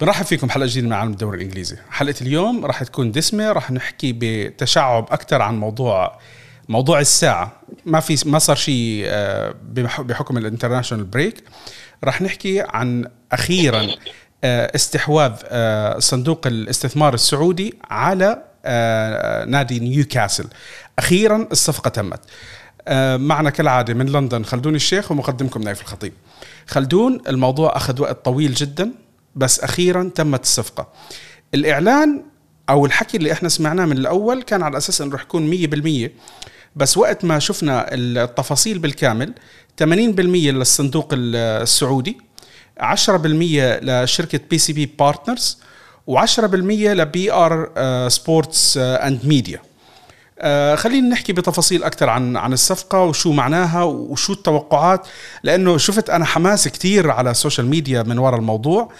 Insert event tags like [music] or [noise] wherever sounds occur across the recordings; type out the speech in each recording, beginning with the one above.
برحب فيكم حلقة جديدة من عالم الدوري الإنجليزي. حلقة اليوم راح تكون دسمة راح نحكي بتشعب أكثر عن موضوع موضوع الساعة. ما في ما صار شيء آه، بحكم ال international break. راح نحكي عن أخيرا آه، استحواذ آه، صندوق الاستثمار السعودي على نادي نيوكاسل. أخيرا الصفقة تمت. معنا كالعادة من لندن خلدون الشيخ ومقدمكم نايف الخطيب. خلدون الموضوع أخذ وقت طويل جدا. بس أخيرا تمت الصفقة. الإعلان أو الحكي اللي إحنا سمعناه من الأول كان على أساس إنه رح يكون 100% بس وقت ما شفنا التفاصيل بالكامل 80% للصندوق السعودي 10% لشركة PCP Partners و10% ل RB Sports and Media خلينا نحكي بتفاصيل أكثر عن عن الصفقة وشو معناها وشو التوقعات لأنه شفت أنا حماس كثير على ال social media من وراء الموضوع.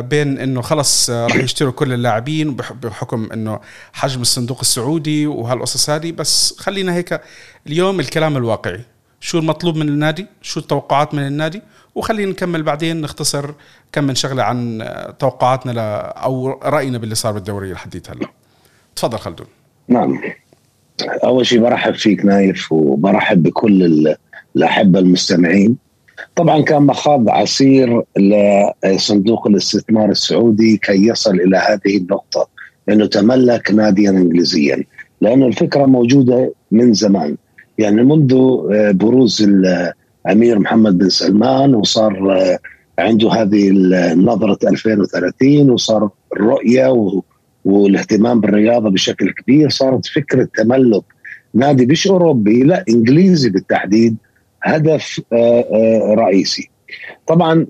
بين إنه خلص آه، راح يشتروا كل اللاعبين بحكم إنه حجم الصندوق السعودي وهالقصص هذه. بس خلينا هيك اليوم الكلام الواقعي. شو المطلوب من النادي؟ شو التوقعات من النادي؟ وخلينا نكمل بعدين نختصر كم من شغلة عن آه، توقعاتنا أو رأينا باللي صار بالدوري لحديت هلا. تفضل خلدون. نعم. أول شيء برحب فيك نايف وبرحب بكل الأحبة المستمعين. طبعا كان مخاض عسير لصندوق الاستثمار السعودي كي يصل إلى هذه النقطة انه تملك ناديا انجليزيا لأنه الفكرة موجودة من زمان. يعني منذ آه، بروز الأمير محمد بن سلمان وصار آه، عنده هذه نظره 2030 وصار الرؤيه والاهتمام بالرياضة بشكل كبير صارت فكرة تملك نادي مش أوروبي لا إنجليزي بالتحديد هدف آه، آه، رئيسي. طبعا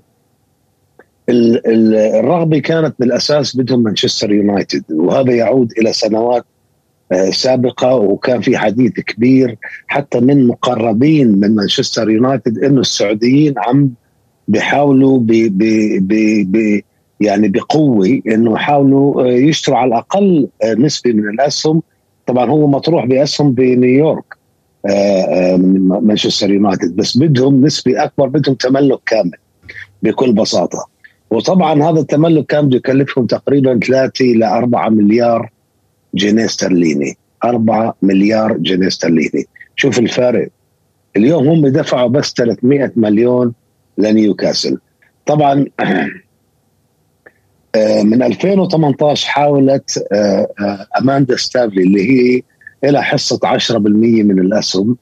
الرغبة كانت بالأساس بدهم مانشستر يونايتد وهذا يعود إلى سنوات آه، سابقة وكان في حديث كبير حتى من مقربين من مانشستر يونايتد إنه السعوديين عم بيحاولوا ب ب يعني بقوة إنه يحاولوا يشتروا على الأقل نسبة من الأسهم. طبعا هو مطروح بأسهم بنيويورك. من مانشستر يونايتد بس بدهم نسبة أكبر بدهم تملك كامل بكل بساطة. وطبعا هذا التملك كان بده يكلفهم تقريبا 3 ل 4 مليار جنيه استرليني. 4 مليار جنيه استرليني. شوف الفارق. اليوم هم دفعوا بس 300 مليون لنيوكاسل. طبعا آه، من 2018 حاولت اماندا ستافلي اللي هي لها حصة 10% من الأسهم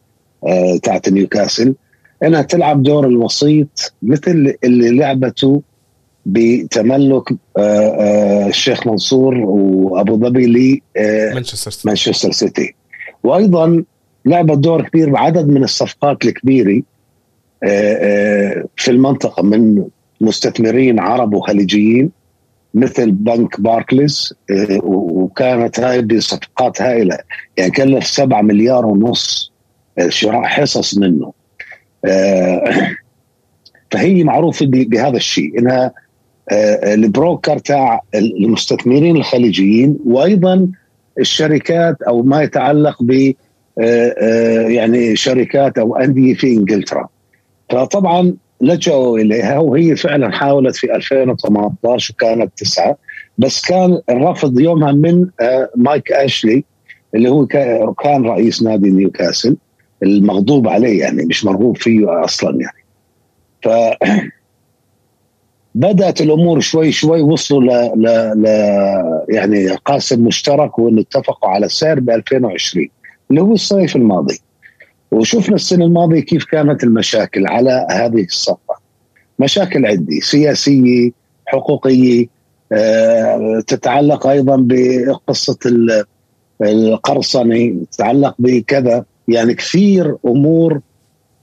آه، تاعت نيوكاسل. إنها تلعب دور الوسيط مثل اللي لعبته بتملك آه، آه، الشيخ منصور وأبو ظبي ل مانشستر سيتي. وأيضا لعبت دور كبير بعدد من الصفقات الكبيرة في المنطقة من مستثمرين عرب وخليجيين. مثل بنك باركليز آه، وكانت هاي بصفقات هائلة. يعني كلف 7 مليار ونص آه، شراء حصص منه. آه، [clears throat] فهي معروفة بهذا الشيء إنها البروكر تاع المستثمرين الخليجيين وأيضا الشركات أو ما يتعلق ب يعني شركات أو أندية في إنجلترا. فطبعا لجأوا إليها وهي فعلا حاولت في 2018 وكانت تسعة. بس كان الرفض يومها من آه، مايك أشلي اللي هو كان رئيس نادي نيوكاسل المغضوب عليه يعني مش مرغوب فيه أصلا يعني. ف [clears throat] بدأت الأمور شوي شوي وصلوا ل, ل, ل يعني قاسم مشترك وإنه اتفقوا على سعر ب 2020 اللي هو الصيف الماضي. وشفنا السنة الماضية كيف كانت المشاكل على هذه الصفقة. مشاكل عندي سياسية حقوقية آه، تتعلق أيضا بقصة القرصنة تتعلق بكذا. يعني كثير أمور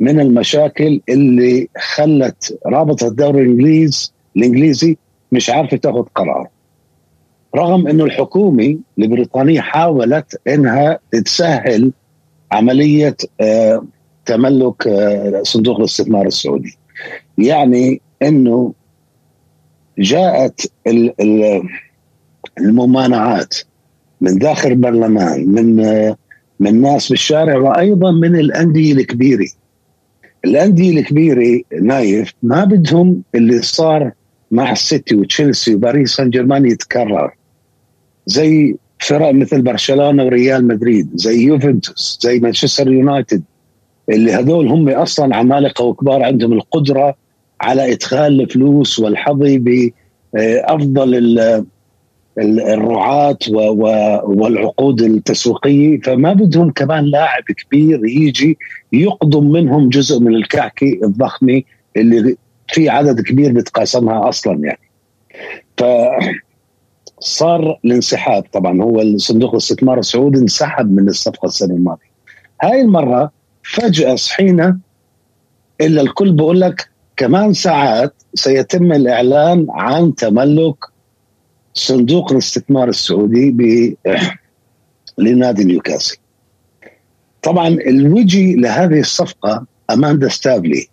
من المشاكل اللي خلت رابطه الدوري الانجليزي الإنجليزي مش عارفه تاخذ قرار. رغم إنه الحكومة البريطانية حاولت إنها تسهل عملية آه، تملك آه، صندوق الاستثمار السعودي. يعني إنه جاءت الممانعات من داخل البرلمان من آه، من ناس بالشارع وأيضا من الأندية الكبيرة. الأندية الكبيرة نايف ما بدهم اللي صار مع السيتي وتشيلسي وباريس سان جيرمان يتكرر. زي فرق مثل برشلونة وريال مدريد زي يوفنتوس زي مانشستر يونايتد اللي هذول هم أصلا عمالقة وكبار عندهم القدرة على إدخال الفلوس والحظي بأفضل الرعاة والعقود التسويقية. فما بدهم كمان لاعب كبير يجي يقضم منهم جزء من الكعكة الضخمة اللي في عدد كبير بتقاسمها أصلا يعني. ف صار الانسحاب. طبعا هو صندوق الاستثمار السعودي انسحب من الصفقة السنة الماضية. هاي المرة فجأة صحينا إلا الكل بقول لك كمان ساعات سيتم الإعلان عن تملك صندوق الاستثمار السعودي ب [clears throat] لنادي نيوكاسل. طبعا الوجه لهذه الصفقة أماندا ستابلي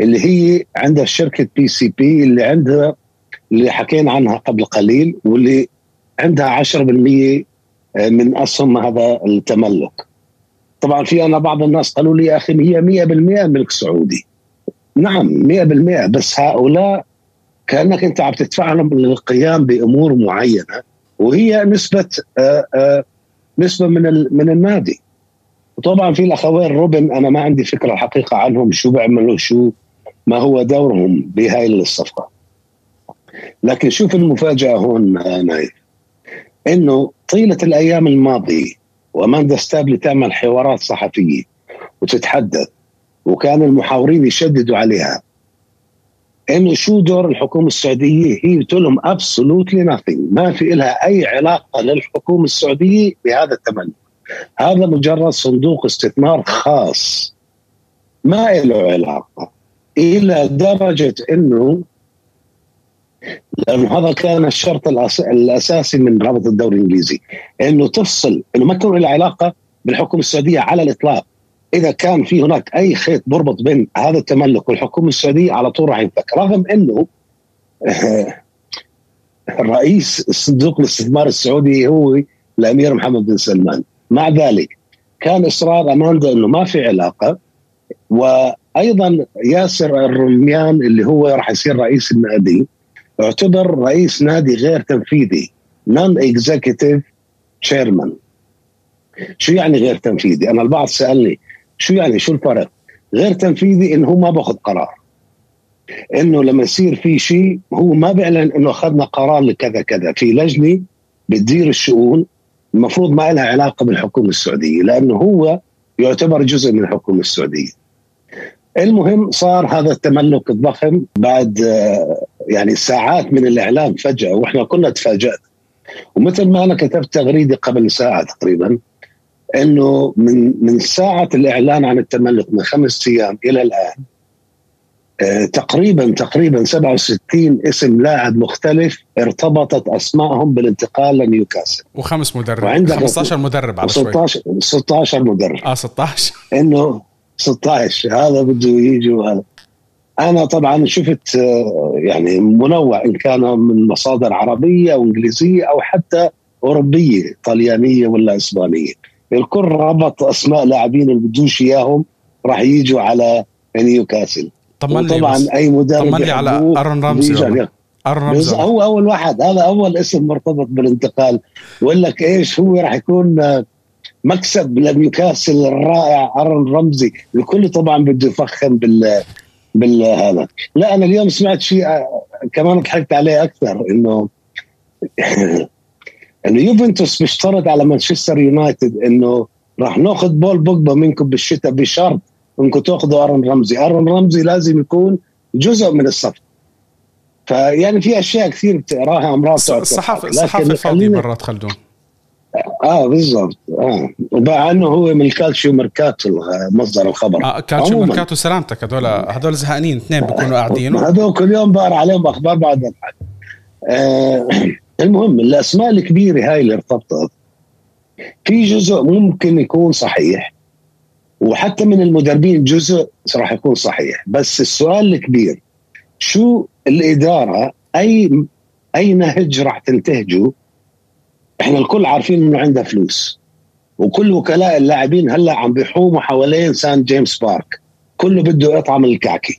اللي هي عندها شركة PCP اللي عندها اللي حكينا عنها قبل قليل واللي عندها 10% من اسهم هذا التملك. طبعا في أنا بعض الناس قالوا لي يا أخي هي 100% ملك سعودي. نعم 100% بس هؤلاء كأنك أنت عم تدفع لهم للقيام بأمور معينة وهي نسبة آآ آآ نسبة من من النادي. وطبعا في الأخوين روبن أنا ما عندي فكرة الحقيقة عنهم شو بيعملوا شو ما هو دورهم بهاي الصفقة. لكن شوف المفاجأة هون نايف إنه طيلة الأيام الماضيه وماندا ستابلي تعمل حوارات صحفية وتتحدث وكان المحاورين يشددوا عليها. إنه شو دور الحكومة السعودية؟ هي بتقول لهم ابسولوتلي ناثينج ما في لها أي علاقة للحكومة السعودية بهذا التملك. هذا مجرد صندوق استثمار خاص. ما له علاقة. إلى درجة إنه هذا كان الشرط الأساسي من رابطة الدوري الإنجليزي إنه تفصل إنه ما تكون له علاقة بالحكومة السعودية على الإطلاق. إذا كان في هناك أي خيط بربط بين هذا التملك والحكومة السعودية على طول راح ينفك رغم إنه رئيس صندوق الاستثمار السعودي هو الأمير محمد بن سلمان. مع ذلك كان إصرار اماندا إنه ما في علاقة وأيضا ياسر الرميان اللي هو راح يصير رئيس النادي يعتبر رئيس نادي غير تنفيذي non-executive تشيرمان شو يعني غير تنفيذي؟ أنا البعض سألني شو يعني؟ شو الفرق؟ غير تنفيذي إنه هو ما باخذ قرار. إنه لما يصير في شيء هو ما بيعلن إنه أخذنا قرار لكذا كذا. في لجنة بتدير الشؤون المفروض ما لها علاقة بالحكومة السعودية لأنه هو يعتبر جزء من الحكومة السعودية. المهم صار هذا التملك الضخم بعد يعني ساعات من الإعلام فجأة وإحنا كنا تفاجات ومثل ما أنا كتبت تغريدة قبل ساعة تقريبا إنه من من ساعة الإعلان عن التملك من خمس أيام إلى الآن آه تقريبا تقريبا 67 اسم لاعب مختلف ارتبطت أسمائهم بالانتقال لنيوكاسل. وخمس مدرب 15 مدرب على 16 شوي 16 مدرب. آه 16 إنه 16 هذا بده يجي وهذا. أنا طبعا شفت يعني منوع إن كان من مصادر عربية أو إنجليزية أو حتى أوروبية طليانيه ولا إسبانية. الكل ربط أسماء لاعبين اللي بدوش اياهم راح يجوا على نيوكاسل. طمن طبعا أي مدرب طمن لي على ارون رامسي ارون رامسي هو أول واحد هذا أول اسم مرتبط بالانتقال. ويقول لك إيش هو راح يكون مكسب لنيوكاسل الرائع ارون رمزي. الكل طبعا بده يفخم بال بالهذا. لا أنا اليوم سمعت شيء كمان ضحكت عليه أكثر إنه [laughs] إنه يوفنتوس بيشترط على مانشستر يونايتد إنه راح ناخذ بول بوجبا منكم بالشتاء بشرط إنكم تاخذوا أرون رمزي، أرون رمزي لازم يكون جزء من الصفقه. فيعني في أشياء كثير بتقراها أمراض الصحافه الصحافة فاضيه مرات خلدون. آه بالضبط. آه. ومع انه هو من ال Calciomercato مصدر الخبر. آه Calciomercato سلامتك هدول هدول زهقانين اثنين بيكونوا قاعدين هدول كل يوم بقرأ عليهم أخبار بعد اضحك آه [clears throat] المهم الأسماء الكبيرة هاي اللي ارتبطت في جزء ممكن يكون صحيح وحتى من المدربين جزء راح يكون صحيح. بس السؤال الكبير شو الإدارة اي أي نهج راح تنتهجه إحنا الكل عارفين إنه عندها فلوس. وكل وكلاء اللاعبين هلأ عم بيحوموا حوالين سان جيمس بارك. كله بده يطعم الكعكه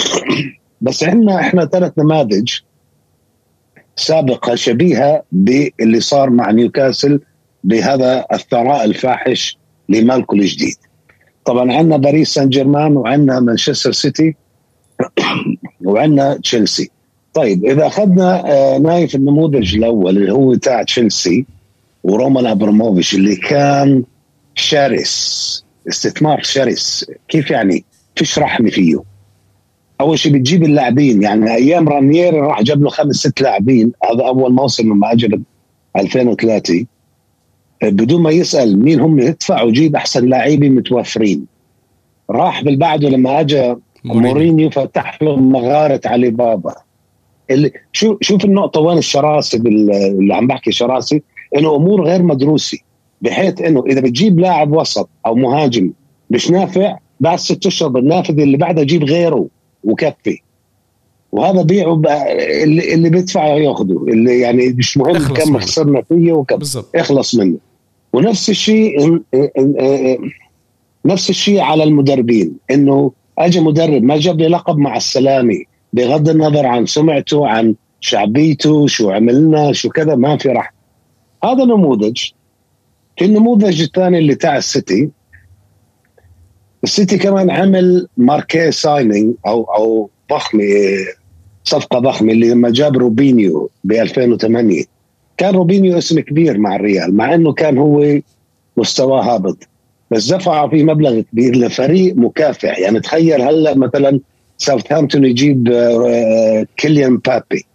[coughs] بس عندنا إحنا ثلاث نماذج سابقة شبيهة باللي صار مع نيوكاسل بهذا الثراء الفاحش لمالكو الجديد. طبعا عندنا باريس سان جيرمان وعندنا مانشستر سيتي [coughs] وعندنا تشيلسي. طيب إذا أخذنا آه، نايف النموذج الأول اللي هو تاع تشيلسي ورومان أبراموفيتش اللي كان شرس استثمار شرس. كيف يعني؟ فيش رحمة فيه. أول شيء بتجيب اللاعبين يعني أيام رانييري راح جاب له خمس ست لاعبين. هذا أول موسم لما أجى 2003 بدون ما يسأل مين هم يدفع وجيب أحسن لاعبين متوفرين. راح بالبعده لما أجى مورينيو فتح له مغارة علي بابا. شو شوف النقطة وين الشراسة اللي عم بحكي شراسة؟ إنه أمور غير مدروسة بحيث إنه إذا بتجيب لاعب وسط أو مهاجم مش نافع بعد ست أشهر بالنافذة اللي بعدها جيب غيره وكفي. وهذا بيعه اللي, اللي بيدفع ياخذه اللي يعني مش مهم كم خسرنا فيه وكم بالزبط. اخلص منه. ونفس الشيء نفس الشيء على المدربين إنه اجى مدرب ما جاب لي لقب مع السلامة بغض النظر عن سمعته عن شعبيته شو عملنا شو كذا ما في راح. هذا نموذج. في النموذج الثاني اللي تاع السيتي. السيتي كمان عمل marquee signing أو أو ضخمة صفقة ضخمة اللي لما جاب روبينيو ب 2008 كان روبينيو اسم كبير مع الريال مع إنه كان هو مستواه هابط. بس دفع فيه مبلغ كبير لفريق مكافح. يعني تخيل هلأ مثلا ساوثهامبتون يجيب آه، كيليان مبابي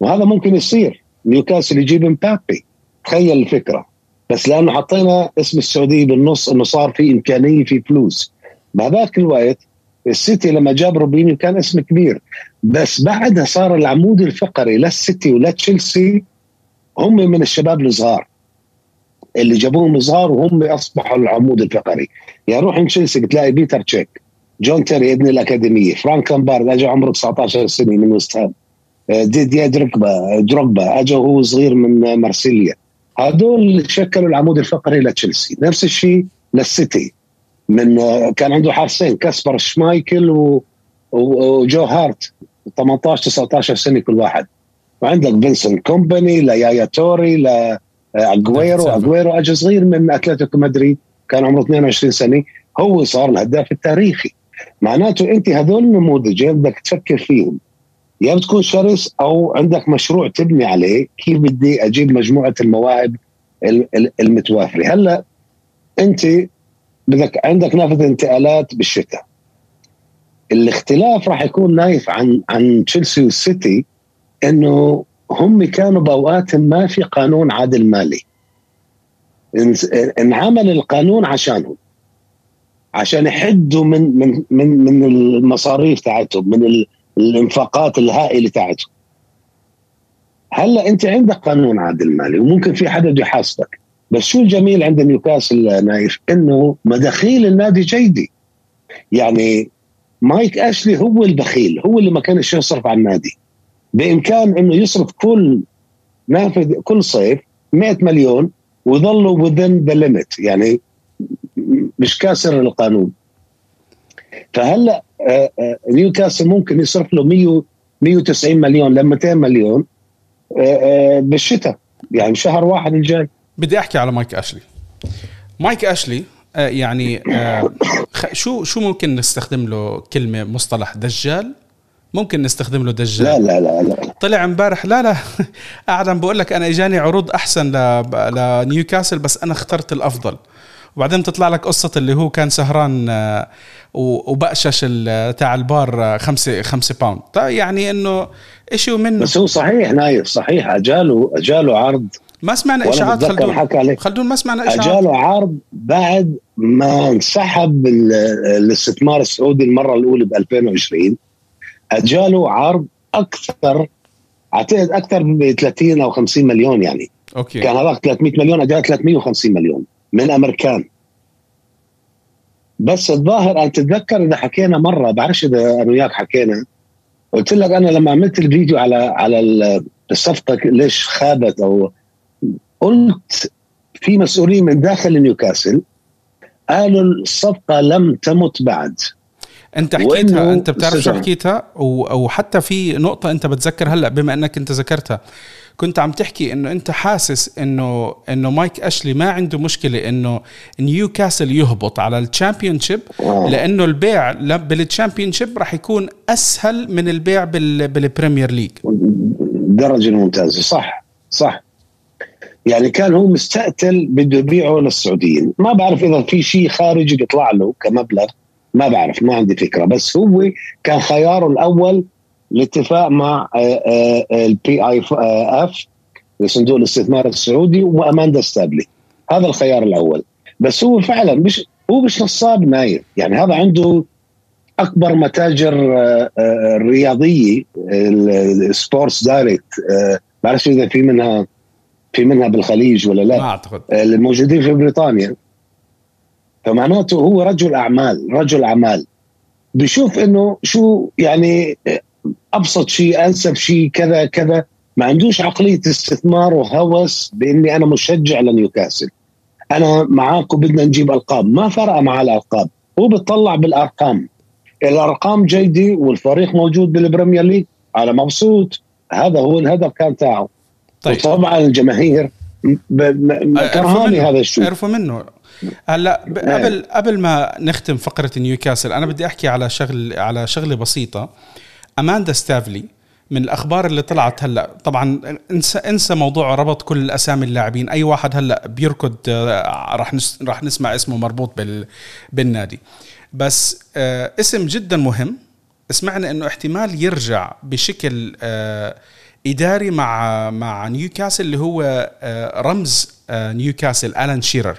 وهذا ممكن يصير. نيوكاسل يجيب مبابي تخيل الفكرة. بس لأنه حطينا اسم السعودية بالنص إنه صار في إمكانية في فلوس. بهذاك الوقت السيتي لما جاب روبينيو كان اسم كبير. بس بعدها صار العمود الفقري للسيتي ولتشيلسي هم من الشباب الصغار. اللي جابوهم صغار وهم أصبحوا العمود الفقري. يعني روح تشيلسي بتلاقي بيتر تشيك. جون تيري ابن الأكاديمية. فرانك لامبارد اجى عمره 19 سنة من وست هام. ديديا دروجبا دروجبا اجى وهو صغير من مارسيليا. هذول شكلوا العمود الفقري لتشيلسي. نفس الشيء للسيتي. من كان عنده حارسين كاسبر شمايكل و... وجو هارت. 18 19 سنة كل واحد. وعندك فينسنت كومباني ليايا توري لاجويرو اجويرو اجى صغير من أتلتيكو مدريد كان عمره 22 سنة. هو صار الهداف التاريخي. معناته أنت هذول النموذج بدك تفكر فيهم. يا بتكون شرس أو عندك مشروع تبني عليه كيف بدي أجيب مجموعة المواهب المتوافرة. هلأ أنت بدك عندك نافذة انتقالات بالشتاء. الاختلاف راح يكون نايف عن عن تشيلسي والسيتي إنه هم كانوا بأوقات ما في قانون عادل مالي. انعمل القانون عشانهم. عشان يحدوا من من من من المصاريف تاعتهم من الانفاقات الهائلة تاعتهم. هلا انت عندك قانون عادل مالي وممكن في حدا بده يحاسبك. بس شو الجميل عند نيوكاسل نايف؟ انه مداخيل النادي جيدة. يعني مايك أشلي هو البخيل هو اللي ما كانش يصرف على النادي. بإمكان إنه يصرف كل نافذ كل صيف 100 مليون ويظلوا within the limit. يعني مش كاسر القانون. فهلا آه، آه، نيوكاسل ممكن يصرف له 100 190 مليون ل 200 مليون آه، بالشتاء يعني شهر واحد الجاي. بدي أحكي على مايك أشلي. مايك أشلي يعني شو شو ممكن نستخدم له كلمة مصطلح دجال؟ ممكن نستخدم له دجال. لا لا لا, لا. طلع امبارح لا لا [laughs] قاعد عم بقول لك أنا إجاني عروض أحسن لنيوكاسل بس أنا اخترت الأفضل. وبعدين تطلع لك قصة اللي هو كان سهران آه، وبقشش تاع البار خمسة خمسة pound طيب يعني إنه إشي منه بس هو صحيح نايف صحيح. أجاله أجاله عرض. ما سمعنا إشاعات خلدون. خلدون ما سمعنا إشاعات. أجاله عرض بعد ما انسحب الاستثمار السعودي المرة الأولى ب 2020 أجاله عرض أكثر اعتقد أكثر ب 30 أو 50 مليون يعني. أوكي. كان هذاك 300 مليون اجاه 350 مليون. من أمريكان. بس الظاهر أنا تتذكر إذا حكينا مرة بعرفش إذا أنا وياك حكينا قلت لك أنا لما عملت الفيديو على على الصفقة ليش خابت أو قلت في مسؤولين من داخل نيوكاسل قالوا الصفقة لم تمت بعد. أنت حكيتها أنت بتعرف شو حكيتها؟ وحتى في نقطة أنت بتذكر هلأ بما إنك أنت ذكرتها. كنت عم تحكي إنه أنت حاسس إنه إنه مايك أشلي ما عنده مشكلة إنه نيوكاسل يهبط على ال Championship آه. لأنه البيع بال Championship راح يكون أسهل من البيع بال Premier League. درجة ممتازة صح صح. يعني كان هو مستقتل بده يبيعه للسعوديين. ما بعرف إذا في شيء خارجي بيطلع له كمبلغ ما بعرف ما عندي فكرة. بس هو كان خياره الأول الاتفاق مع ال PIF صندوق الاستثمار السعودي وأماندا ستيفلي. هذا الخيار الأول. بس هو فعلا مش هو مش نصاب نايف. يعني هذا عنده أكبر متاجر آه، آه، رياضيه ال Sports Direct ما بعرف إذا في منها في منها بالخليج ولا لا. ما أعتقد. الموجودين في بريطانيا. فمعناته هو رجل أعمال رجل أعمال. بشوف إنه شو يعني أبسط شيء أنسب شيء كذا كذا. ما عندوش عقلية استثمار وهوس بإني أنا مشجع لنيوكاسل. أنا معاكم بدنا نجيب ألقاب. ما فرق مع الألقاب. هو بتطلع بالأرقام. الأرقام جيدة والفريق موجود بال Premier League. أنا مبسوط. هذا هو الهدف كان تاعه. طيب. طبعا الجماهير كرهانة هذا الشيء. عرفوا منه. هلا إيه. قبل قبل ما نختم فقرة نيوكاسل أنا بدي أحكي على شغل على شغلة بسيطة. أماندا ستافلي من الأخبار اللي طلعت هلأ. طبعا انسى انسى موضوع ربط كل الاسامي اللاعبين. أي واحد هلأ بيركض آه، راح راح نسمع اسمه مربوط بال بالنادي. بس آه اسم جدا مهم. سمعنا إنه احتمال يرجع بشكل آه إداري مع مع نيوكاسل اللي هو رمز نيوكاسل آلان شيرر.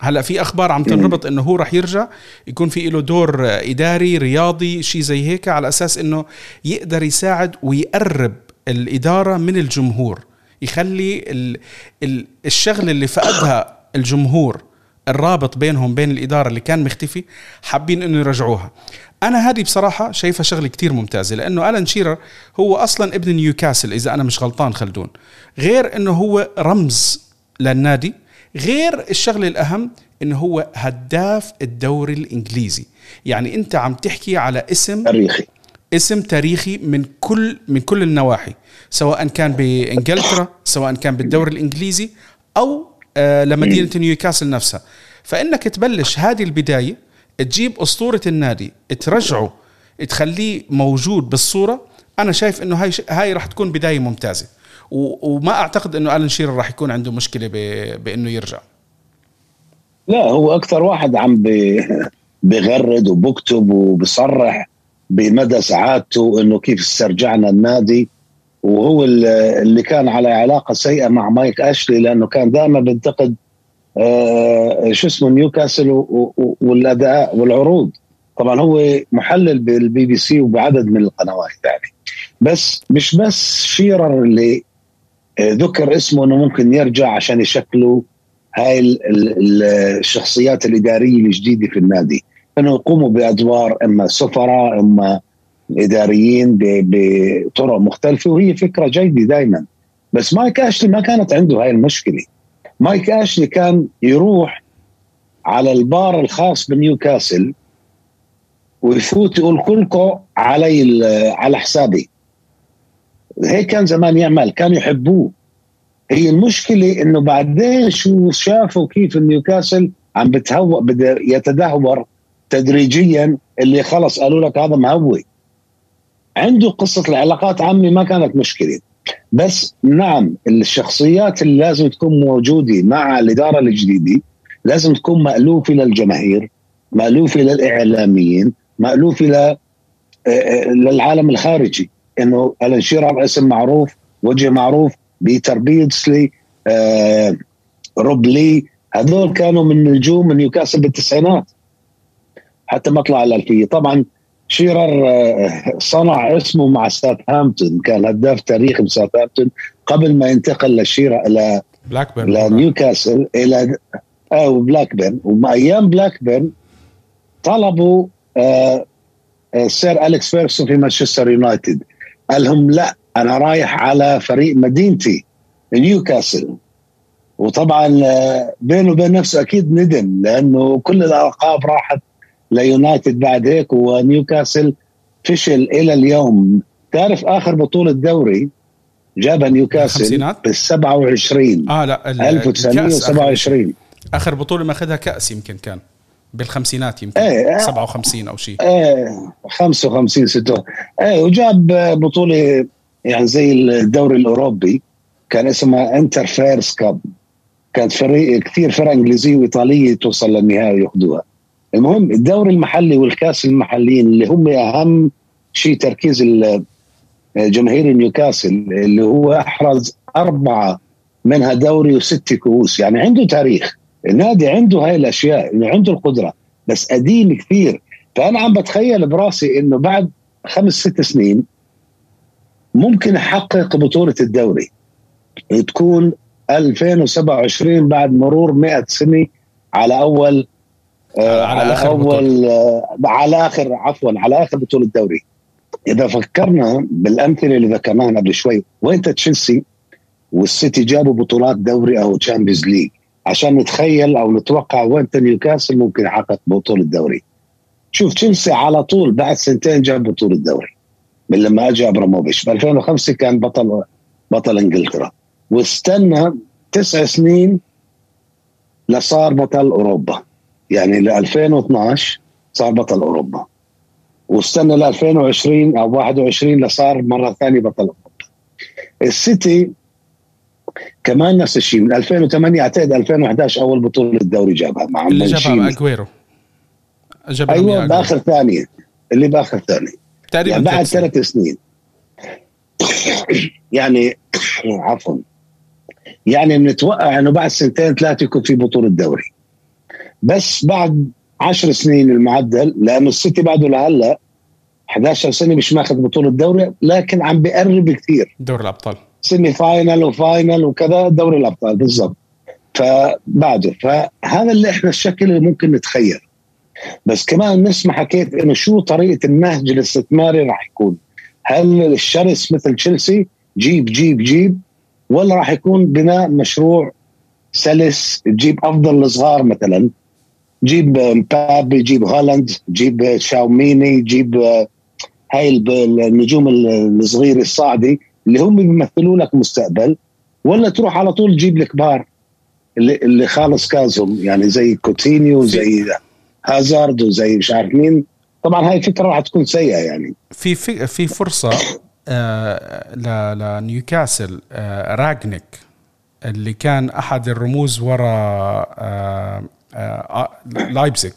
هلا في أخبار عم تنربط إنه هو رح يرجع يكون في له دور إداري رياضي شيء زي هيك على أساس إنه يقدر يساعد ويقرب الإدارة من الجمهور يخلي ال ال الشغلة اللي فقدها الجمهور الرابط بينهم بين الإدارة اللي كان مختفي حابين إنه يرجعوها. أنا هذه بصراحة شايفها شغلة كتير ممتازة لأنه ألان شيرر هو أصلا ابن نيوكاسل إذا أنا مش غلطان خلدون. غير إنه هو رمز للنادي غير الشغلة الأهم إنه هو هداف الدوري الإنجليزي. يعني أنت عم تحكي على اسم تاريخي. اسم تاريخي من كل من كل النواحي سواء كان بإنجلترا سواء كان بالدوري الإنجليزي أو آه لمدينة نيوكاسل نفسها. فإنك تبلش هذه البداية تجيب أسطورة النادي ترجعه تخليه موجود بالصورة أنا شايف إنه هاي هاي راح تكون بداية ممتازة. وما أعتقد إنه الن شيرر راح يكون عنده مشكلة بإنه يرجع. لا هو أكثر واحد عم بغرد وبكتب وبصرح بمدى سعادته إنه كيف استرجعنا النادي. وهو اللي كان على علاقة سيئة مع مايك أشلي لأنه كان دائما بينتقد آه شو اسمه نيوكاسل والأداء والعروض. طبعا هو محلل بالبي بي سي وبعدد من القنوات يعني. بس مش بس شيرر اللي ذكر اسمه إنه ممكن يرجع عشان يشكلوا هاي الشخصيات الإدارية الجديدة في النادي. انه يقوموا بأدوار إما سفراء إما إداريين بطرق مختلفة وهي فكرة جيدة دائما بس مايك أشلي ما كانت عنده هاي المشكلة. مايك أشلي كان يروح على البار الخاص بنيوكاسل ويفوت يقول كلكم علي على حسابي. هيك كان زمان يعمل كانوا يحبوه. هي المشكلة إنه بعدين شو شافوا كيف نيوكاسل عم بتهوى بده يتدهور تدريجيا اللي خلص قالوا لك هذا مهوي. عنده قصة العلاقات عمي ما كانت مشكلة. بس نعم الشخصيات اللي لازم تكون موجودة مع الإدارة الجديدة لازم تكون مألوفة للجماهير مألوفة للإعلاميين مألوفة آه، آه، للعالم الخارجي. إنه الان شيرر اسم معروف وجه معروف بيتر بيردسلي آه روب لي. هذول كانوا من نجوم نيوكاسل بالتسعينات حتى مطلع الألفية. طبعا شيرر آه صنع اسمه مع ساوثهامبتون كان هداف تاريخي بساوثهامبتون قبل ما ينتقل لشيرر إلى بلاكبيرن لنيوكاسل إلى أو بلاكبيرن وايام بلاكبيرن طلبوا آه, آه، Sir أليكس فيرسون في مانشستر يونايتد. قال لهم لا أنا رايح على فريق مدينتي نيوكاسل. وطبعا آه، بينه وبين نفسه أكيد ندم لأنه كل الألقاب راحت ليونايتد بعد هيك ونيوكاسل فشل إلى اليوم. تعرف آخر بطولة دوري جابها نيوكاسل بال 27 آه لا 1927 آخر بطولة ماخذها كأس يمكن كان. بالخمسينات يمكن إيه 57 أو شيء. إيه 55 6 إيه وجاب بطولة يعني زي الدوري الأوروبي كان اسمها Inter-Cities Fairs Cup كانت فريق كثير فرق إنجليزية وإيطالية توصل للنهائي وياخذوها المهم الدوري المحلي والكاس المحليين اللي هم أهم شيء تركيز جماهير نيوكاسل اللي هو أحرز أربعة منها دوري وست كؤوس. يعني عنده تاريخ. النادي عنده هاي الأشياء يعني عنده القدرة بس قديم كثير. فأنا عم بتخيل براسي إنه بعد خمس ست سنين ممكن يحقق بطولة الدوري. تكون 2027 بعد مرور 100 سنة على أول آه على, على آخر أول آه على آخر عفوا على آخر بطولة الدوري. إذا فكرنا بالأمثلة اللي ذكرناها قبل شوي وين تشيلسي والسيتي جابوا بطولات دوري أو Champions League عشان نتخيل أو نتوقع وين نيوكاسل ممكن يحقق بطولة الدوري. شوف تشيلسي على طول بعد سنتين جاب بطولة الدوري من لما أجى أبراموفيتش. ب 2005 كان بطل بطل إنجلترا. واستنى تسع سنين لصار بطل أوروبا. يعني ل 2012 صار بطل أوروبا. واستنى ل 2020 أو 21 لصار مرة ثانية بطل أوروبا. السيتي كمان نفس الشيء من 2008 أعتقد 2011 أول بطولة الدوري جابها مع اللي جابها أجويرو. جابها أيوه بآخر ثانية اللي بآخر ثانية. تقريبا يعني بعد ثلاث سنين. يعني عفوا. يعني بنتوقع إنه بعد سنتين ثلاثة يكون في بطولة دوري. بس بعد عشر سنين المعدل لأنه السيتي بعده لهلأ 11 سنة مش ماخذ بطولة دوري لكن عم بقرب كثير. دوري الأبطال. semi final و final وكذا دوري الأبطال بالضبط. فبعده فهذا اللي إحنا الشكل اللي ممكن نتخيل. بس كمان نسمع حكيت إنه شو طريقة النهج الاستثماري راح يكون؟ هل الشرس مثل تشيلسي جيب جيب جيب ولا راح يكون بناء مشروع سلس تجيب أفضل الصغار مثلا جيب مبابي جيب هولاند جيب تشواميني جيب هاي النجوم الصغير الصاعدي اللي هم بيمثلوا لك مستقبل ولا تروح على طول تجيب الكبار اللي اللي خالص گازهم يعني زي كوتينيو زي هازارد وزي مش عارف مين. طبعا هاي الفكرة راح تكون سيئة يعني. في في, في فرصة آه لنيوكاسل آه رانجنيك اللي كان أحد الرموز وراء آه آه لايبزيج.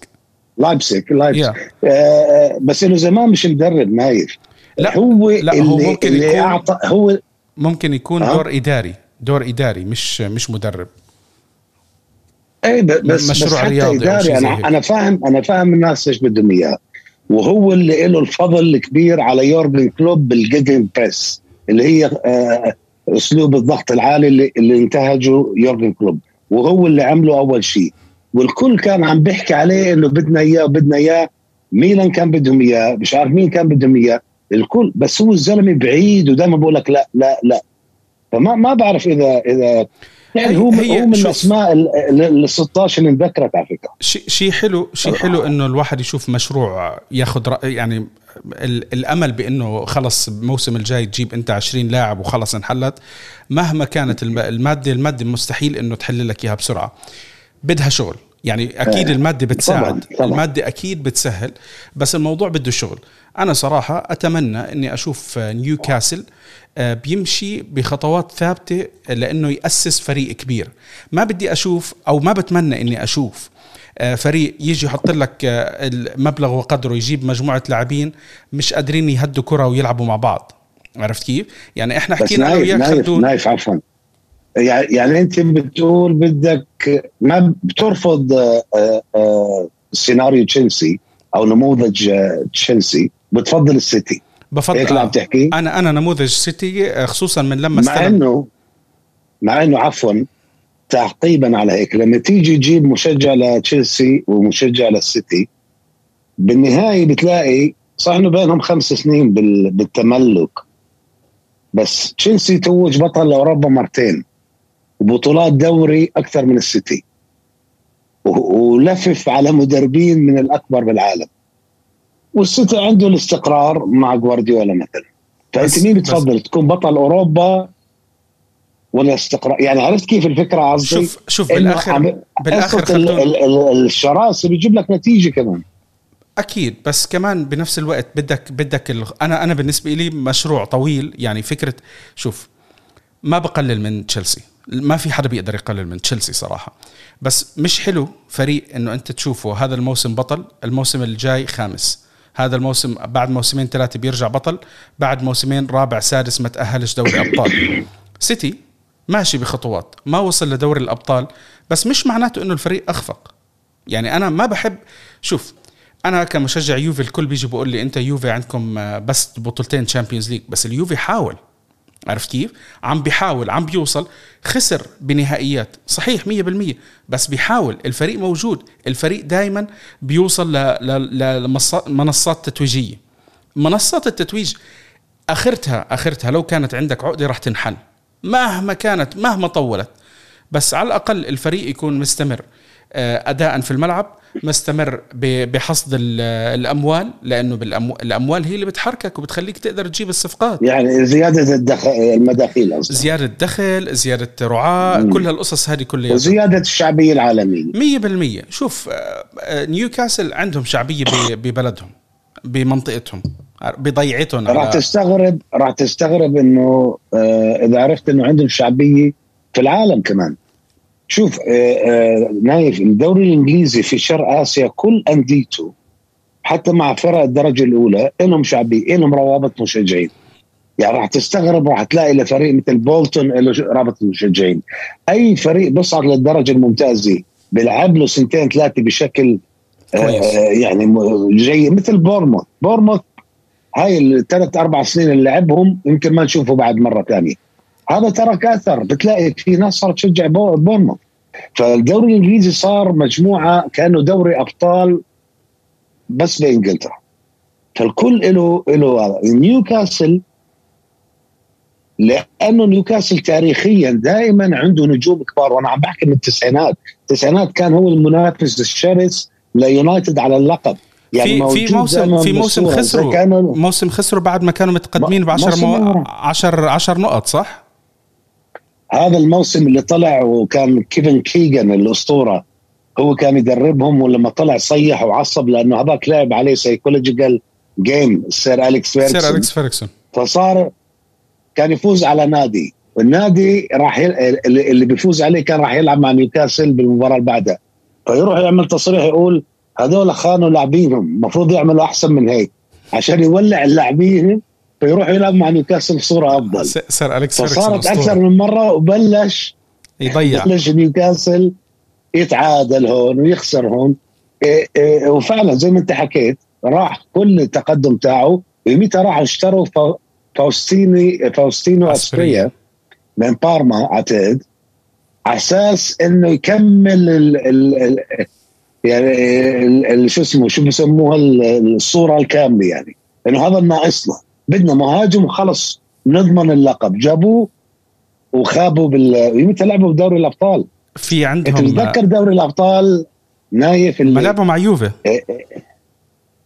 لايبزيج لايبزيج. آه بس إنه زمان مش مدرب نايف لا هو لا اللي هو ممكن اللي يكون أعطى هو ممكن يكون دور إداري دور إداري مش مش مدرب. اي بس مشروع بس رياضي إداري أنا أنا فاهم أنا فاهم الناس إيش بدهم إياه. وهو اللي له الفضل الكبير على يورجن كلوب بال gegenpress اللي هي آه أسلوب الضغط العالي اللي, اللي انتهجه يورجن كلوب. وهو اللي عمله أول شيء. والكل كان عم بيحكي عليه إنه بدنا إياه بدنا إياه. ميلان كان بدهم إياه مش عارف مين كان بدهم إياه. الكل بس هو الزلمة بعيد ودائما بقول لك لا لا لا فما ما بعرف إذا إذا يعني هو هو من الأسماء ال 16 اللي انذكرت على فكرة شيء حلو شيء حلو إنه الواحد يشوف مشروع ياخذ يعني الأمل بإنه خلص الموسم الجاي تجيب أنت 20 لاعب وخلص انحلت مهما كانت المادة المادة مستحيل إنه تحل لك إياها بسرعة بدها شغل يعني أكيد آه. المادة بتساعد طبعًا. طبعًا. المادة أكيد بتسهل بس الموضوع بده شغل أنا صراحة أتمنى إني أشوف نيوكاسل آه، بيمشي بخطوات ثابتة لأنه يأسس فريق كبير. ما بدي أشوف أو ما بتمنى إني أشوف آه، فريق يجي يحط لك المبلغ وقدره يجيب مجموعة لاعبين مش قادرين يهدوا كرة ويلعبوا مع بعض. عرفت كيف؟ يعني إحنا حكينا أنا وياك نايف, نايف عفوا. يعني أنت بتقول بدك ما بترفض آه، آه، سيناريو تشيلسي أو نموذج آه، تشيلسي بتفضل السيتي. بفضل هيك عم تحكي أنا أنا نموذج سيتي خصوصا من لما مع انه مع إنه عفوا تعقيبا على هيك لما تيجي تجيب مشجع لتشيلسي ومشجع للسيتي بالنهاية بتلاقي صح إنه بينهم خمس سنين بالتملك. بس تشيلسي توج بطل لأوروبا مرتين وبطولات دوري أكثر من السيتي. ولفف على مدربين من الأكبر بالعالم. والسيتي عنده الاستقرار مع جوارديولا مثلا. فأنت مين بتفضل؟ تكون بطل أوروبا ولا استقرار؟ يعني عرفت كيف الفكرة قصدي؟ شوف شوف بالاخر بالآخر. الشراسة بيجيب لك نتيجة كمان. أكيد بس كمان بنفس الوقت بدك بدك ال... أنا أنا بالنسبة لي مشروع طويل. يعني فكره شوف ما بقلل من تشيلسي. ما في حدا بيقدر يقلل من تشيلسي صراحة. بس مش حلو فريق إنه أنت تشوفه هذا الموسم بطل الموسم الجاي خامس. هذا الموسم بعد موسمين ثلاثة بيرجع بطل بعد موسمين رابع سادس ما تاهلش دوري أبطال. سيتي ماشي بخطوات ما وصل لدوري الأبطال بس مش معناته إنه الفريق أخفق. يعني أنا ما بحب شوف أنا كمشجع يوفي الكل بيجي بيقول لي أنت يوفي عندكم بس بطولتين Champions League بس اليوفي حاول. عرفت كيف؟ عم بيحاول عم بيوصل خسر بنهائيات. صحيح 100% بس بيحاول. الفريق موجود. الفريق دائما بيوصل لمنصات تتويجية. منصات التتويج آخرتها آخرتها لو كانت عندك عقدة راح تنحل مهما كانت مهما طولت. بس على الأقل الفريق يكون مستمر. اداء في الملعب مستمر بحصد الأموال لأنه الأموال هي اللي بتحركك وبتخليك تقدر تجيب الصفقات. يعني زيادة الدخل المداخيل أصلا. زيادة الدخل زيادة رعاة كل هالقصص هذه كلها. وزيادة الشعبية العالمية. 100% شوف آه، آه، نيوكاسل عندهم شعبية ببلدهم بمنطقتهم بضيعتهم. راح تستغرب راح تستغرب إنه آه، إذا عرفت إنه عندهم شعبية في العالم كمان. شوف آه، آه، نايف الدوري الإنجليزي في شرق آسيا كل أنديته حتى مع فرق الدرجة الأولى لهم شعبيه لهم روابط مشجعين. يعني راح تستغرب راح تلاقي لفريق مثل بولتون له رابط مشجعين. أي فريق بيصعد للدرجة الممتازة بيلعب له سنتين ثلاثة بشكل آه يعني جيد مثل بورنموث. بورنموث هاي الثلاث أربع سنين اللي لعبهم يمكن ما نشوفه بعد مرة ثانية. هذا ترك اثر بتلاقي في ناس صارت تشجع بورنموث فالدوري الإنجليزي صار مجموعة كأنه دوري أبطال بس بإنجلترا. فالكل له له نيوكاسل لأنه نيوكاسل تاريخيا دائما عنده نجوم كبار. وأنا عم بحكي من التسعينات، التسعينات كان هو المنافس الشرس ليونايتد على اللقب. يعني في في موسم في موسم خسروا. موسم خسروا بعد ما كانوا متقدمين ب 10 مو... 10 10 نقط صح؟ هذا الموسم اللي طلع وكان كيفن كيجن الأسطورة هو كان يدربهم ولما طلع صيح وعصب لأنه هذاك لعب عليه psychological game سير أليكس فيرغسون. سير أليكس فيرغسون. فصار كان يفوز على نادي والنادي راح يل... اللي بيفوز عليه كان راح يلعب مع نيوكاسل بالمباراة اللي بعدها. فيروح يعمل تصريح يقول هذول خانوا لاعبينهم المفروض يعملوا أحسن من هيك عشان يولع اللاعبين فيروح يلعب مع نيوكاسل بصورة أفضل. سير أليكس فصارت أكثر من مرة وبلش يضيع. بلش نيوكاسل يتعادل هون ويخسر هون. إيه إيه وفعلا زي ما أنت حكيت راح كل التقدم تاعه. ومتى راح؟ اشتروا فاوستيني فاوستينو اسبريا من بارما أعتقد. على أساس إنه يكمل ال ال يعني شو اسمه شو بسموها الصورة الكاملة يعني. إنه هذا ناقصنا بدنا مهاجم وخلص نضمن اللقب. جابوه وخابوا بال متى لعبوا بدوري الأبطال؟ في عندهم تتذكر دوري الأبطال نايف اللي لعبوا مع يوفي. إيه، إيه،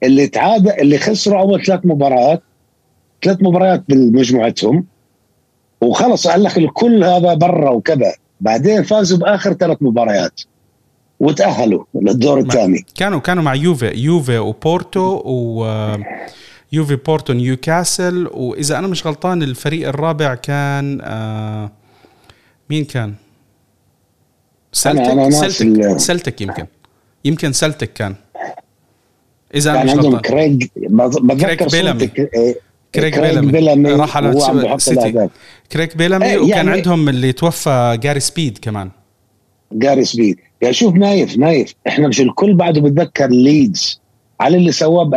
اللي تعادل اللي خسروا أول ثلاث مباريات ثلاث مباريات بمجموعتهم وخلص قال لك الكل هذا برا وكذا. بعدين فازوا بآخر ثلاث مباريات وتأهلوا للدور الثاني. كانوا كانوا مع يوفي. يوفي وبورتو و يوفي بورتو نيوكاسل وإذا أنا مش غلطان الفريق الرابع كان آه مين كان؟ سلتك سلتك سلتك يمكن. يمكن سلتك كان. إذا أنا مش غلطان. كريج بتذكر بيلامي كريك بيلامي, بيلامي راح على سيتي كريك بيلامي إيه وكان يعني عندهم اللي توفى جاري سبيد كمان. جاري سبيد يعني شوف نايف نايف. إحنا مش الكل بعده بتذكر ليدز على اللي سواه ب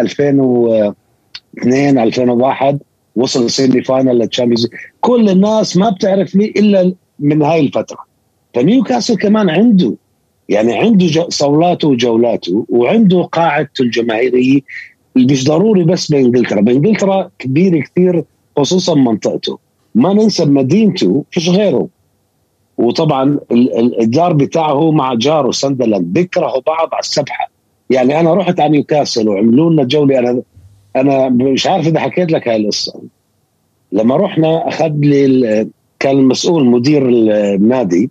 2002 2001 وصل semi final لل Champions كل الناس ما بتعرف ليدز إلا من هاي الفترة. فنيوكاسل كمان عنده يعني عنده صولاته وجولاته وعنده قاعدته الجماهيرية. مش ضروري بس بإنجلترا. بإنجلترا كبير كثير خصوصا منطقته. ما ننسى مدينته فيش غيره وطبعا الديربي تاعه مع جاره ساندرلاند بيكرهوا بعض على السبحة. يعني أنا رحت على نيوكاسل وعملوا لنا جولة. أنا أنا مش عارف إذا حكيت لك هاي القصة. لما رحنا أخذ لي كان المسؤول مدير النادي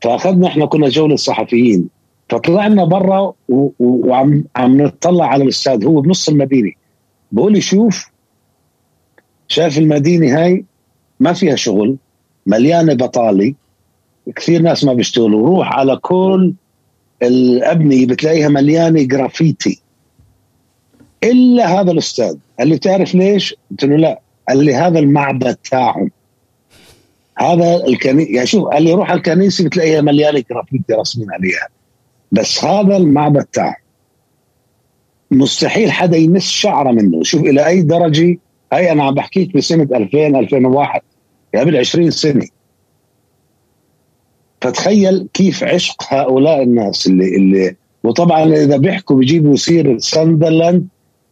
فأخذنا إحنا كنا جولة صحفيين فطلعنا برا وعم عم نطلع على الاستاد هو بنص المدينة. بقول لي شوف شايف المدينة هاي ما فيها شغل مليانة بطالة كثير ناس ما بيشتغلوا روح على كل الأبنية بتلاقيها مليانة جرافيتي. إلا هذا الأستاذ. قال لي بتعرف ليش؟ قلت له لا قال لي هذا المعبد تاعهم. هذا الكنيسه يعني شوف قال لي على الكنيسة بتلاقيها مليانه جرافيتي رسمين عليها. بس هذا المعبد تاعهم. مستحيل حدا يمس شعره منه. شوف إلى أي درجة؟ هي أنا عم بحكيك بسنة 2000 2001 قبل 20 سنة. فتخيل كيف عشق هؤلاء الناس اللي اللي وطبعا إذا بيحكوا بيجيبوا سيره ساندرلاند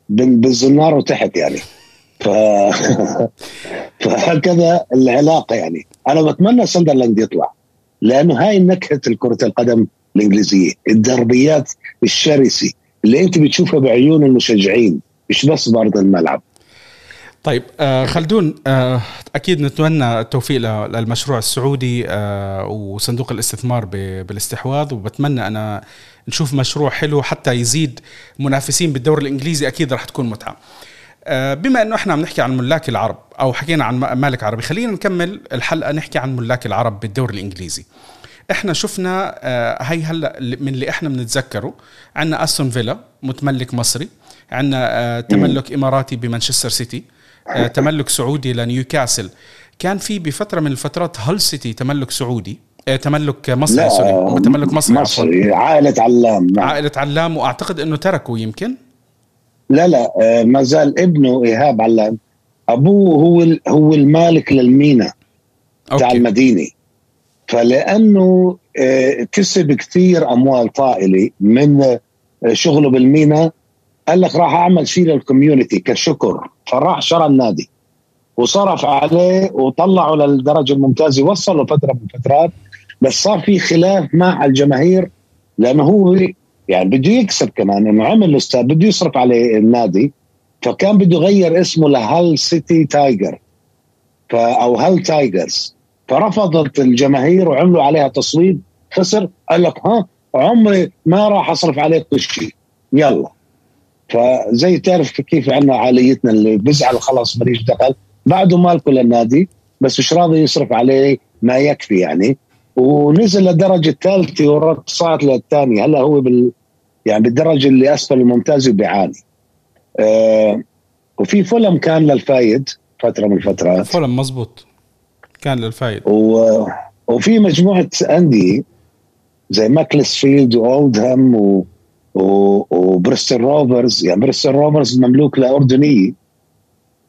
بالزنار وتحت يعني. ف... [laughs] فهكذا العلاقة يعني. أنا بتمنى ساندرلاند يطلع لأنه هاي نكهة كره القدم الإنجليزية الدربيات الشرسه اللي أنت بتشوفها بعيون المشجعين مش بس بأرض الملعب. طيب آه خلدون آه أكيد نتمنى التوفيق للمشروع السعودي آه وصندوق الاستثمار بالاستحواذ وبتمنى أنا نشوف مشروع حلو حتى يزيد منافسين بالدوري الإنجليزي أكيد راح تكون متعة. بما إنه إحنا عم نحكي عن ملاك العرب أو حكينا عن مالك عربي خلينا نكمل الحلقة نحكي عن ملاك العرب بالدوري الإنجليزي. إحنا شفنا هي هلأ من اللي إحنا بنتذكره عندنا أستون فيلا متملك مصري عندنا تملك إماراتي بمانشستر سيتي تملك سعودي لنيوكاسل كان في بفترة من الفترات هال سيتي تملك سعودي؟ تملك مصري سوري تملك مصري مصري عائلة علام نعم. عائلة علام وأعتقد إنه تركوا يمكن؟ لا لا ما زال ابنه إيهاب علام. أبوه هو هو المالك للمينا تاع المدينة. فلأنه آه، كسب كثير أموال طائلة من آه، شغله بالمينا قال لك راح أعمل شيء لل community كشكر. فراح شرى النادي. وصرف عليه وطلعه للدرجة الممتازة وصلوا فترة من الفترات بس صار في خلاف مع الجماهير لأنه هو يعني بده يكسب كمان إنه عمل الأستاذ بده يصرف عليه النادي فكان بده يغير اسمه لهال سيتي تايجر أو هال تايجرز. فرفضت الجماهير وعملوا عليها تصويت خسر قال لك ها عمري ما راح أصرف عليك شيء يلا. فزي تعرف كيف عندنا عاليتنا اللي بزعل خلاص ماليش دخل. بعده مالكه للنادي بس مش راضي يصرف عليه؟ ما يكفي يعني. ونزل للدرجه الثالثه وصعد للثانية. هلا هو بال يعني بالدرجة اللي أسفل الممتاز وبيعاني. آه وفي فولم كان للفايد فترة من الفترات. فولم مزبوط. كان للفايد. و... وفي مجموعة أندية زي ماكلس فيلد وأولدهام و... و... وبريستل روفرز يعني بريستل روفرز مملوك لاردنيه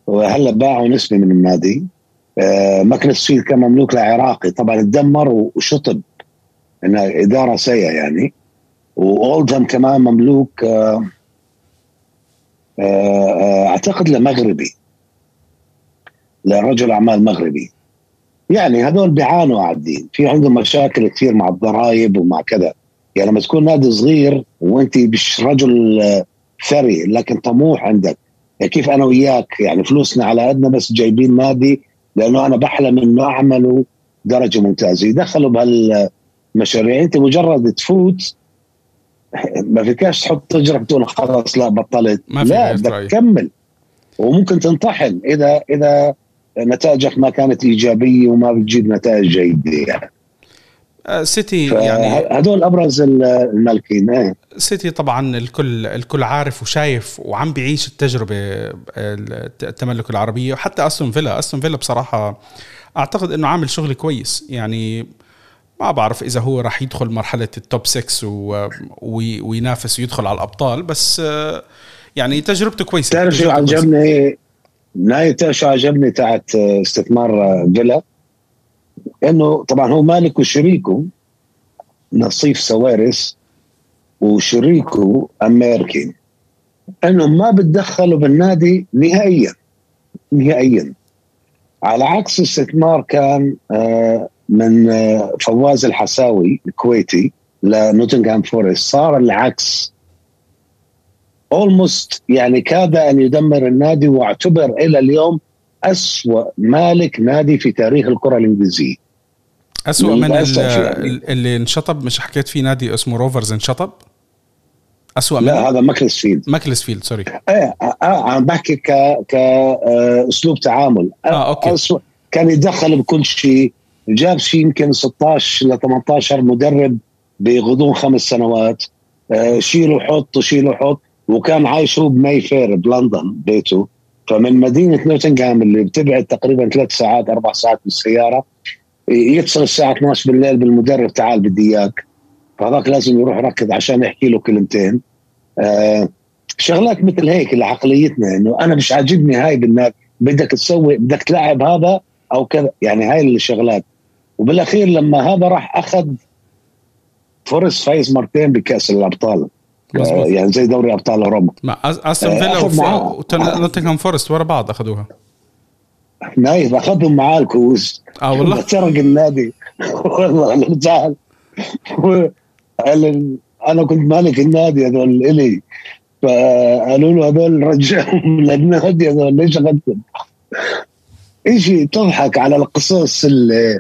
وهلا باعوا نسبة من النادي. آه ماكلس فيلد كان مملوك لعراقي طبعا تدمر وشطب. انها إدارة سيئة يعني. وأولدهام كمان مملوك آه آه أعتقد لمغربي لرجل أعمال مغربي. يعني هذول بيعانوا قاعدين في عندهم مشاكل كثير مع الضرائب ومع كذا. يعني لما تكون نادي صغير وانت مش رجل ثري لكن طموح عندك. يعني كيف أنا وياك؟ يعني فلوسنا على قدنا بس جايبين نادي لأنه أنا بحلم إنه أعمله درجة ممتازة. يدخلوا بهالمشاريع. أنت مجرد تفوت ما فيكاش تحط تجربة تقول خلاص لا بطلت. ما لا بدك تكمل. وممكن تنطحن إذا إذا نتائجك ما كانت إيجابية وما بتجيب نتائج جيدة. يعني سيتي يعني هدول أبرز المالكين سيتي طبعا الكل الكل عارف وشايف وعم بيعيش التجربة التملك العربية وحتى أستون فيلا. أستون فيلا بصراحة أعتقد إنه عامل شغل كويس. يعني ما بعرف إذا هو راح يدخل مرحلة التوب 6 و... وينافس ويدخل على الأبطال بس آه، يعني تجربته كويسة. تعرف شو عجبني نهاية شو عجبني تاعت استثمار فيلا؟ إنه طبعا هو مالك وشريكه نصيف سوارس وشريكه أمريكي. انهم ما بتدخلوا بالنادي نهائيا نهائيا. على عكس استثمار كان آه من آه، فواز الحساوي الكويتي لنوتنغهام فورست. صار العكس. almost يعني كاد أن يدمر النادي واعتبر إلى اليوم أسوأ مالك نادي في تاريخ الكرة الإنجليزية. أسوأ من يعني. ال- اللي انشطب مش حكيت في نادي اسمه روفرز انشطب؟ أسوأ من لا هذا ماكلسفيلد. ماكلسفيلد sorry. إيه آه آه، عم بحكي ك كاسلوب تعامل. آه okay. أسوأ كان يتدخل بكل شيء. جاب شيء يمكن 16 ل 18 مدرب بغضون خمس سنوات. آه، شيلوا حط وشيلوا حط وكان عايش هو بماي فير بلندن بيته. فمن مدينة نوتنغهام اللي بتبعد تقريبا ثلاث ساعات أربع ساعات بالسياره يتصل الساعة 12 بالليل بالمدرب تعال بدي إياك. فهذاك لازم يروح ركض عشان يحكي له كلمتين. آه شغلات مثل هيك اللي عقليتنا إنه أنا مش عاجبني هاي بالنادي بدك تسوي بدك تلعب هذا أو كذا. يعني هاي الشغلات. وبالأخير لما هذا راح أخذ فورست فايز مرتين بكأس الأبطال. مزبوط يعني زي دوري أبطال أوروبا. أستون آه، فيلا. ونوتنغهام فورست ورا بعض أخذوها. نايف أخذهم معاه الكؤوس. آه والله. [laughs] سرق النادي. [laughs] والله الرجال. أنا كنت مالك النادي هذول إلي. فقالوا له هذول رجعهم للنادي هذول ليش أخذتهم؟ شيء تضحك على القصص اللي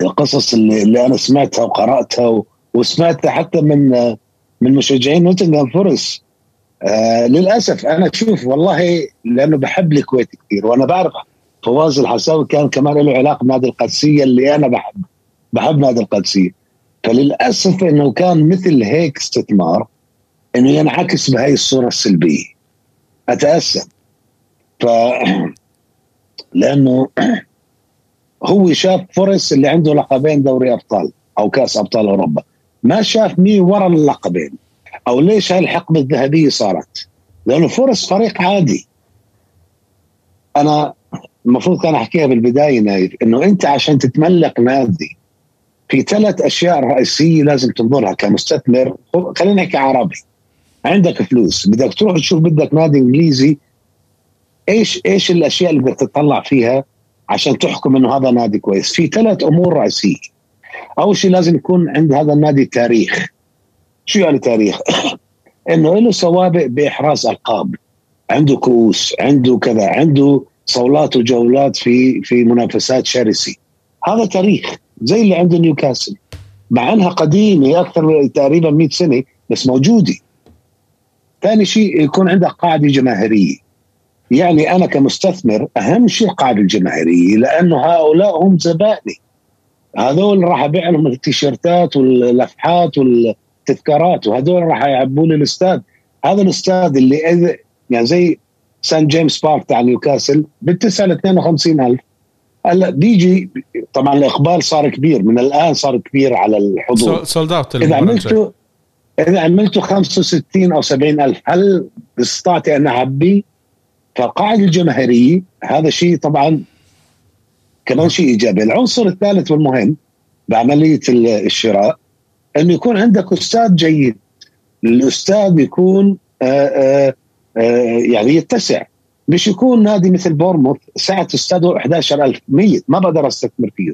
القصص اللي, اللي أنا سمعتها وقرأتها وسمعتها حتى من من مشجعين نوتنغهام فورست. آه للأسف أنا أشوف والله لأنه بحب الكويت كثير وأنا بعرف فواز الحساوي كان كمان له علاقة بنادي القادسية اللي أنا بحب بحب نادي القادسية. فللأسف إنه كان مثل هيك استثمار إنه ينعكس بهي الصورة السلبية. أتأسف. ف [clears throat] لأنه [clears throat] هو شاف فورست اللي عنده لقبين دوري أبطال أو كأس أبطال أوروبا. ما شاف مين ورا اللقبين. أو ليش هاي الحقبه الذهبية صارت؟ لأنه فورست فريق عادي. أنا المفروض كان أحكيها بالبداية نايف إنه أنت عشان تتملك نادي في ثلاث أشياء رئيسية لازم تنظرها كمستثمر. خلينا نحكي عربي. عندك فلوس. بدك تروح تشوف بدك نادي إنجليزي إيش إيش الأشياء اللي بدك تطلع فيها عشان تحكم إنه هذا نادي كويس؟ في ثلاث أمور رئيسية. أول شيء لازم يكون عند هذا النادي تاريخ. شو يعني تاريخ؟ [clears throat] إنه له سوابق بإحراز ألقاب. عنده كؤوس عنده كذا عنده صولات وجولات في في منافسات شرسه هذا تاريخ زي اللي عنده نيوكاسل. مع إنها قديمة أكثر تقريبا 100 سنة بس موجودة. ثاني شيء يكون عندك قاعدة جماهيرية. يعني أنا كمستثمر أهم شيء القاعده الجماهيرية لأنه هؤلاء هم زبائني. هذول راح أبيع لهم التيشيرتات واللفحات والتذكارات وهذول راح يعبوا لي الاستاد هذا الاستاد اللي إذا- يعني زي سان جيمس بارك تاع نيوكاسل بالتسعة ل 52000 هلا بيجي طبعا الإقبال صار كبير من الآن صار كبير على الحضور. sold out إذا عملته إذا عملته 65 أو 70 ألف هل استطعت أن اعبيه؟ فالقاعده الجماهيرية هذا شيء طبعا كمان شيء إيجابي، العنصر الثالث والمهم بعملية ال- الشراء إنه يكون عندك استاد جيد. الاستاد يكون آآ آآ آآ يعني يتسع. مش يكون نادي مثل بورنموث سعه استاده 11000 ميت ما بقدر أستثمر فيه.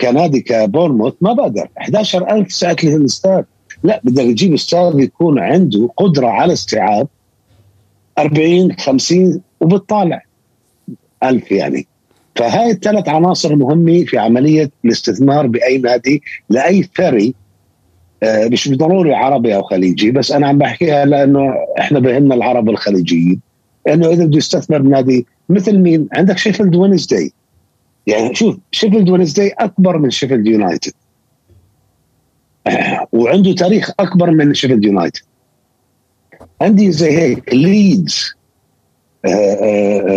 كنادي كبورنموث ما بقدر. 11000 سعه الاستاد لا بدك تجيب استاد يكون عنده قدرة على استيعاب 40 50 وبتطالع. ألف يعني. فهاي الثلاث عناصر مهمة في عملية الاستثمار بأي نادي لأي ثري آه، مش ضروري عربي أو خليجي بس أنا عم بحكيها لأنه إحنا بهمنا العرب والخليجيين إنه إذا بده يستثمر بنادي مثل مين؟ عندك شيفيلد وينزداي. يعني شوف شيفيلد وينزداي أكبر من شيفيلد يونايتد. وعنده تاريخ أكبر من شيفيلد يونايتد. عندي زي هيك ليدز آه، آه،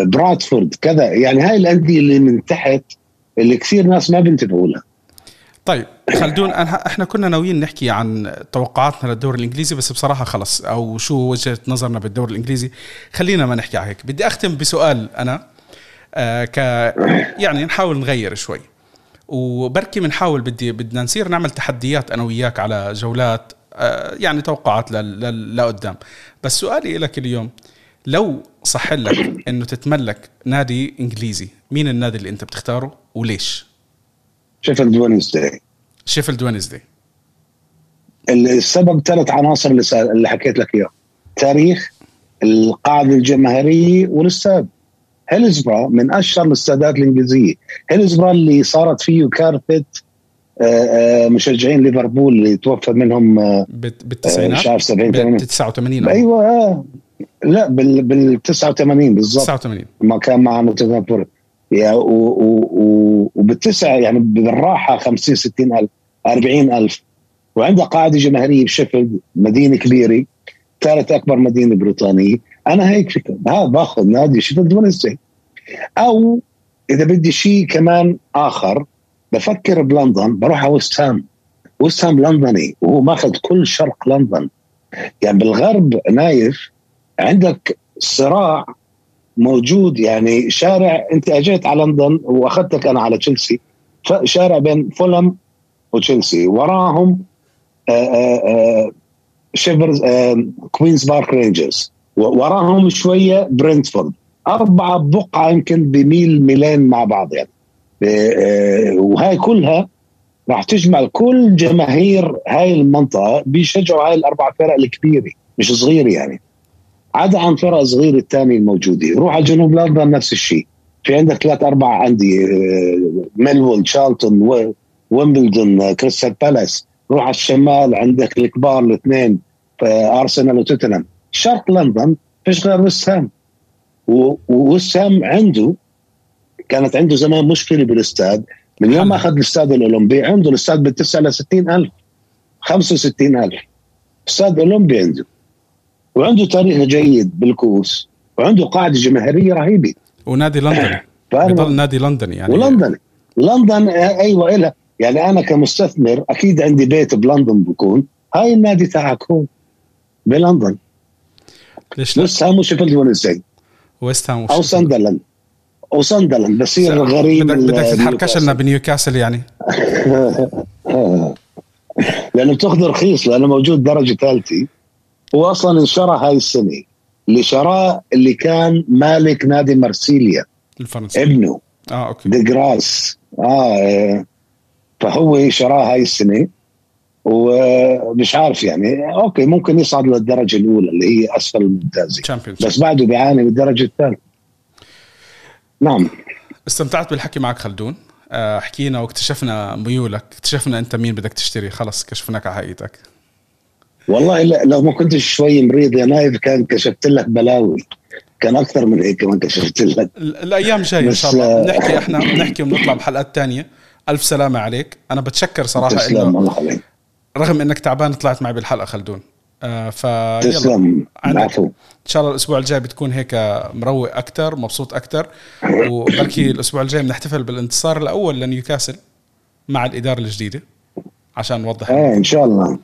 برادفورد. كذا. يعني هاي الأندية اللي من تحت اللي كثير ناس ما بينتبهوا لها. طيب خلدون إحنا كنا ناويين نحكي عن توقعاتنا للدوري الإنجليزي بس بصراحة خلص. أو شو وجهة نظرنا بالدوري الإنجليزي؟ خلينا ما نحكي على هيك بدي أختم بسؤال أنا آه ك يعني نحاول نغير شوي. وبركي بنحاول بدي بدنا نصير نعمل تحديات أنا وياك على جولات آه يعني توقعات لقدام. بس سؤالي لك اليوم لو صح لك إنه تتملك نادي إنجليزي مين النادي اللي أنت بتختاره وليش؟ شيفيلد وينزداي. شيفيلد وينزداي. السبب ثلاث عناصر اللي, اللي حكيت لك اياه تاريخ القاعدة الجماهيرية والاستاد. هيلزبرا من أشهر الاستادات الإنجليزية. هيلزبرا اللي صارت فيه كارثه آه، آه، مشجعين ليفربول اللي توفى منهم آه، بالتسعينات؟ مش عارف 70 80 89 أيوه لا بال بال 89 بالضبط. 89 ما كان مع نوتنغهام وبتسع يعني بالراحة 50 60 ألف 40 ألف. وعندها قاعدة جماهيرية بشيفيلد مدينة كبيرة ثالث أكبر مدينة بريطانية. أنا هيك فكرة. ها باخذ نادي شيفيلد وينزداي أو إذا بدي شيء كمان آخر بفكر بلندن بروح على ويست هام. ويست هام لندني. وهو ماخذ كل شرق لندن. يعني بالغرب نايف عندك صراع موجود يعني شارع انت اجيت على لندن واخذتك أنا على تشيلسي شارع بين فولم وتشيلسي وراهم آه، آه، آه، شيبردز كوينز بارك رينجرز وراهم شوية برنتفورد أربعة بقعة يمكن بميل ميلين مع بعض يعني. وهاي كلها راح تجمع كل جماهير هاي المنطقة بيشجعوا هاي الأربع فرق الكبيرة مش صغيرة يعني. عدا عن فرق صغيرة الثانية الموجودة. روح على جنوب لندن نفس الشيء. في عندك ثلاث أربع أندية ميلوول شارلتون ويمبلدون كريستال بالاس. روح على الشمال عندك الكبار الاثنين أرسنال وتوتنهام. شرق لندن فيش غير وست هام ووست هام عنده كانت عنده زمان مشكلة بالاستاد. من يوم ما أخذ الاستاد الأولمبي عنده الاستاد بتسع ل 60000 65000 استاد أولمبي عنده. وعنده تاريخ جيد بالكؤوس وعنده قاعدة جماهيرية رهيبة. ونادي لندن [coughs] بضل نادي لندن يعني. ولندن لندن أيوه إلها. يعني أنا كمستثمر أكيد عندي بيت بلندن بكون. هاي النادي تاعك هو بلندن. ليش؟ ويست هام وشيفيلد وينزداي ويست هام أو ساندرلاند. أو ساندرلاند بصير غريب بدك بدك تتحركش لنا بنيوكاسل يعني. [laughs] لأنه بتأخذ رخيص لأنه موجود درجة ثالثة. هو أصلا انشرى هاي السنة اللي شراه اللي كان مالك نادي مرسيليا الفرنسي. ابنه. آه أوكي. دريفوس. آه فهو شراه هاي السنة. ومش عارف يعني أوكي ممكن يصعد للدرجة الأولى اللي هي أسفل الممتازة. بس بعده بيعاني بالدرجة الثالثه نعم. استمتعت بالحكي معك خلدون. آه، حكينا واكتشفنا ميولك. اكتشفنا أنت مين بدك تشتري. خلص كشفناك على حقيقتك. والله لو ما كنتش شوي مريض يا نايف كان كشفت لك بلاوي. كان أكثر من هيك كمان كشفت لك. الأيام جاية إن شاء الله. بنحكي إحنا بنحكي ونطلع بحلقات تانية. ألف سلامة عليك. أنا بتشكر صراحة إنه الله عليك. رغم إنك تعبان طلعت معي بالحلقة خلدون. آه ف تسلم. العفو. إن شاء الله الأسبوع الجاي بتكون هيك مروق أكثر مبسوط أكثر وبلكي الأسبوع الجاي بنحتفل بالانتصار الأول لنيوكاسل مع الإدارة الجديدة عشان نوضح إيه إن شاء الله.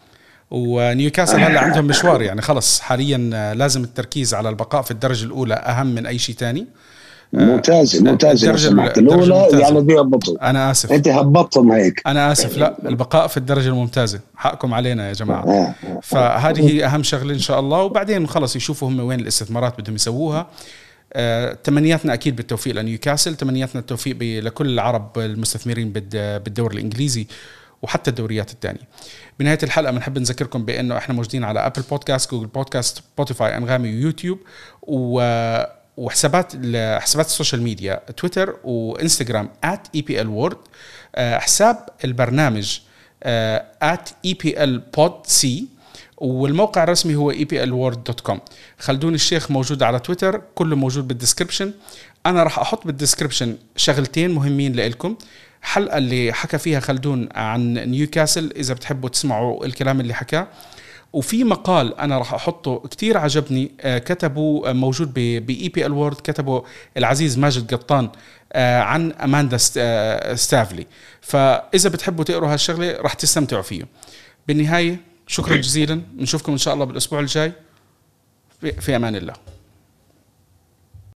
ونيوكاسل هلا عندهم مشوار يعني خلص حاليا لازم التركيز على البقاء في الدرجة الأولى أهم من أي شيء ثاني ممتاز ممتاز الدرجة, الأولى يعني بيهبطوا أنا آسف. أنت هبطتهم هيك. أنا آسف. لا البقاء في الدرجة الممتازة. حقكم علينا يا جماعة. آه. فهذه هي أهم شغلة إن شاء الله. وبعدين خلص يشوفوا هم وين الاستثمارات بدهم يسووها. آه، تمنياتنا أكيد بالتوفيق لنيوكاسل. تمنياتنا التوفيق لكل العرب المستثمرين بالدوري الإنجليزي. وحتى الدوريات الثانية بنهاية الحلقة بنحب نذكركم بأنه إحنا موجودين على Apple Podcasts Google Podcasts Spotify Anghami ويوتيوب و وحسابات حسابات ال social media تويتر وإنستغرام @epl حساب البرنامج @epl_pod_c والموقع الرسمي هو eplworld.com خلدون الشيخ موجود على تويتر كله موجود بال description أنا راح أحط بال description شغلتين مهمين لكم حلقة اللي حكى فيها خلدون عن نيوكاسل إذا بتحبوا تسمعوا الكلام اللي حكاه. وفي مقال أنا راح أحطه كتير عجبني آه، كتبه آه، موجود ب EPL World كتبه العزيز ماجد قطان آه، عن أماندا ستافلي. فإذا بتحبوا تقروا هالشغلة راح تستمتعوا فيه. بالنهاية شكرا جزيلا. نشوفكم إن شاء الله بالأسبوع الجاي. في أمان الله.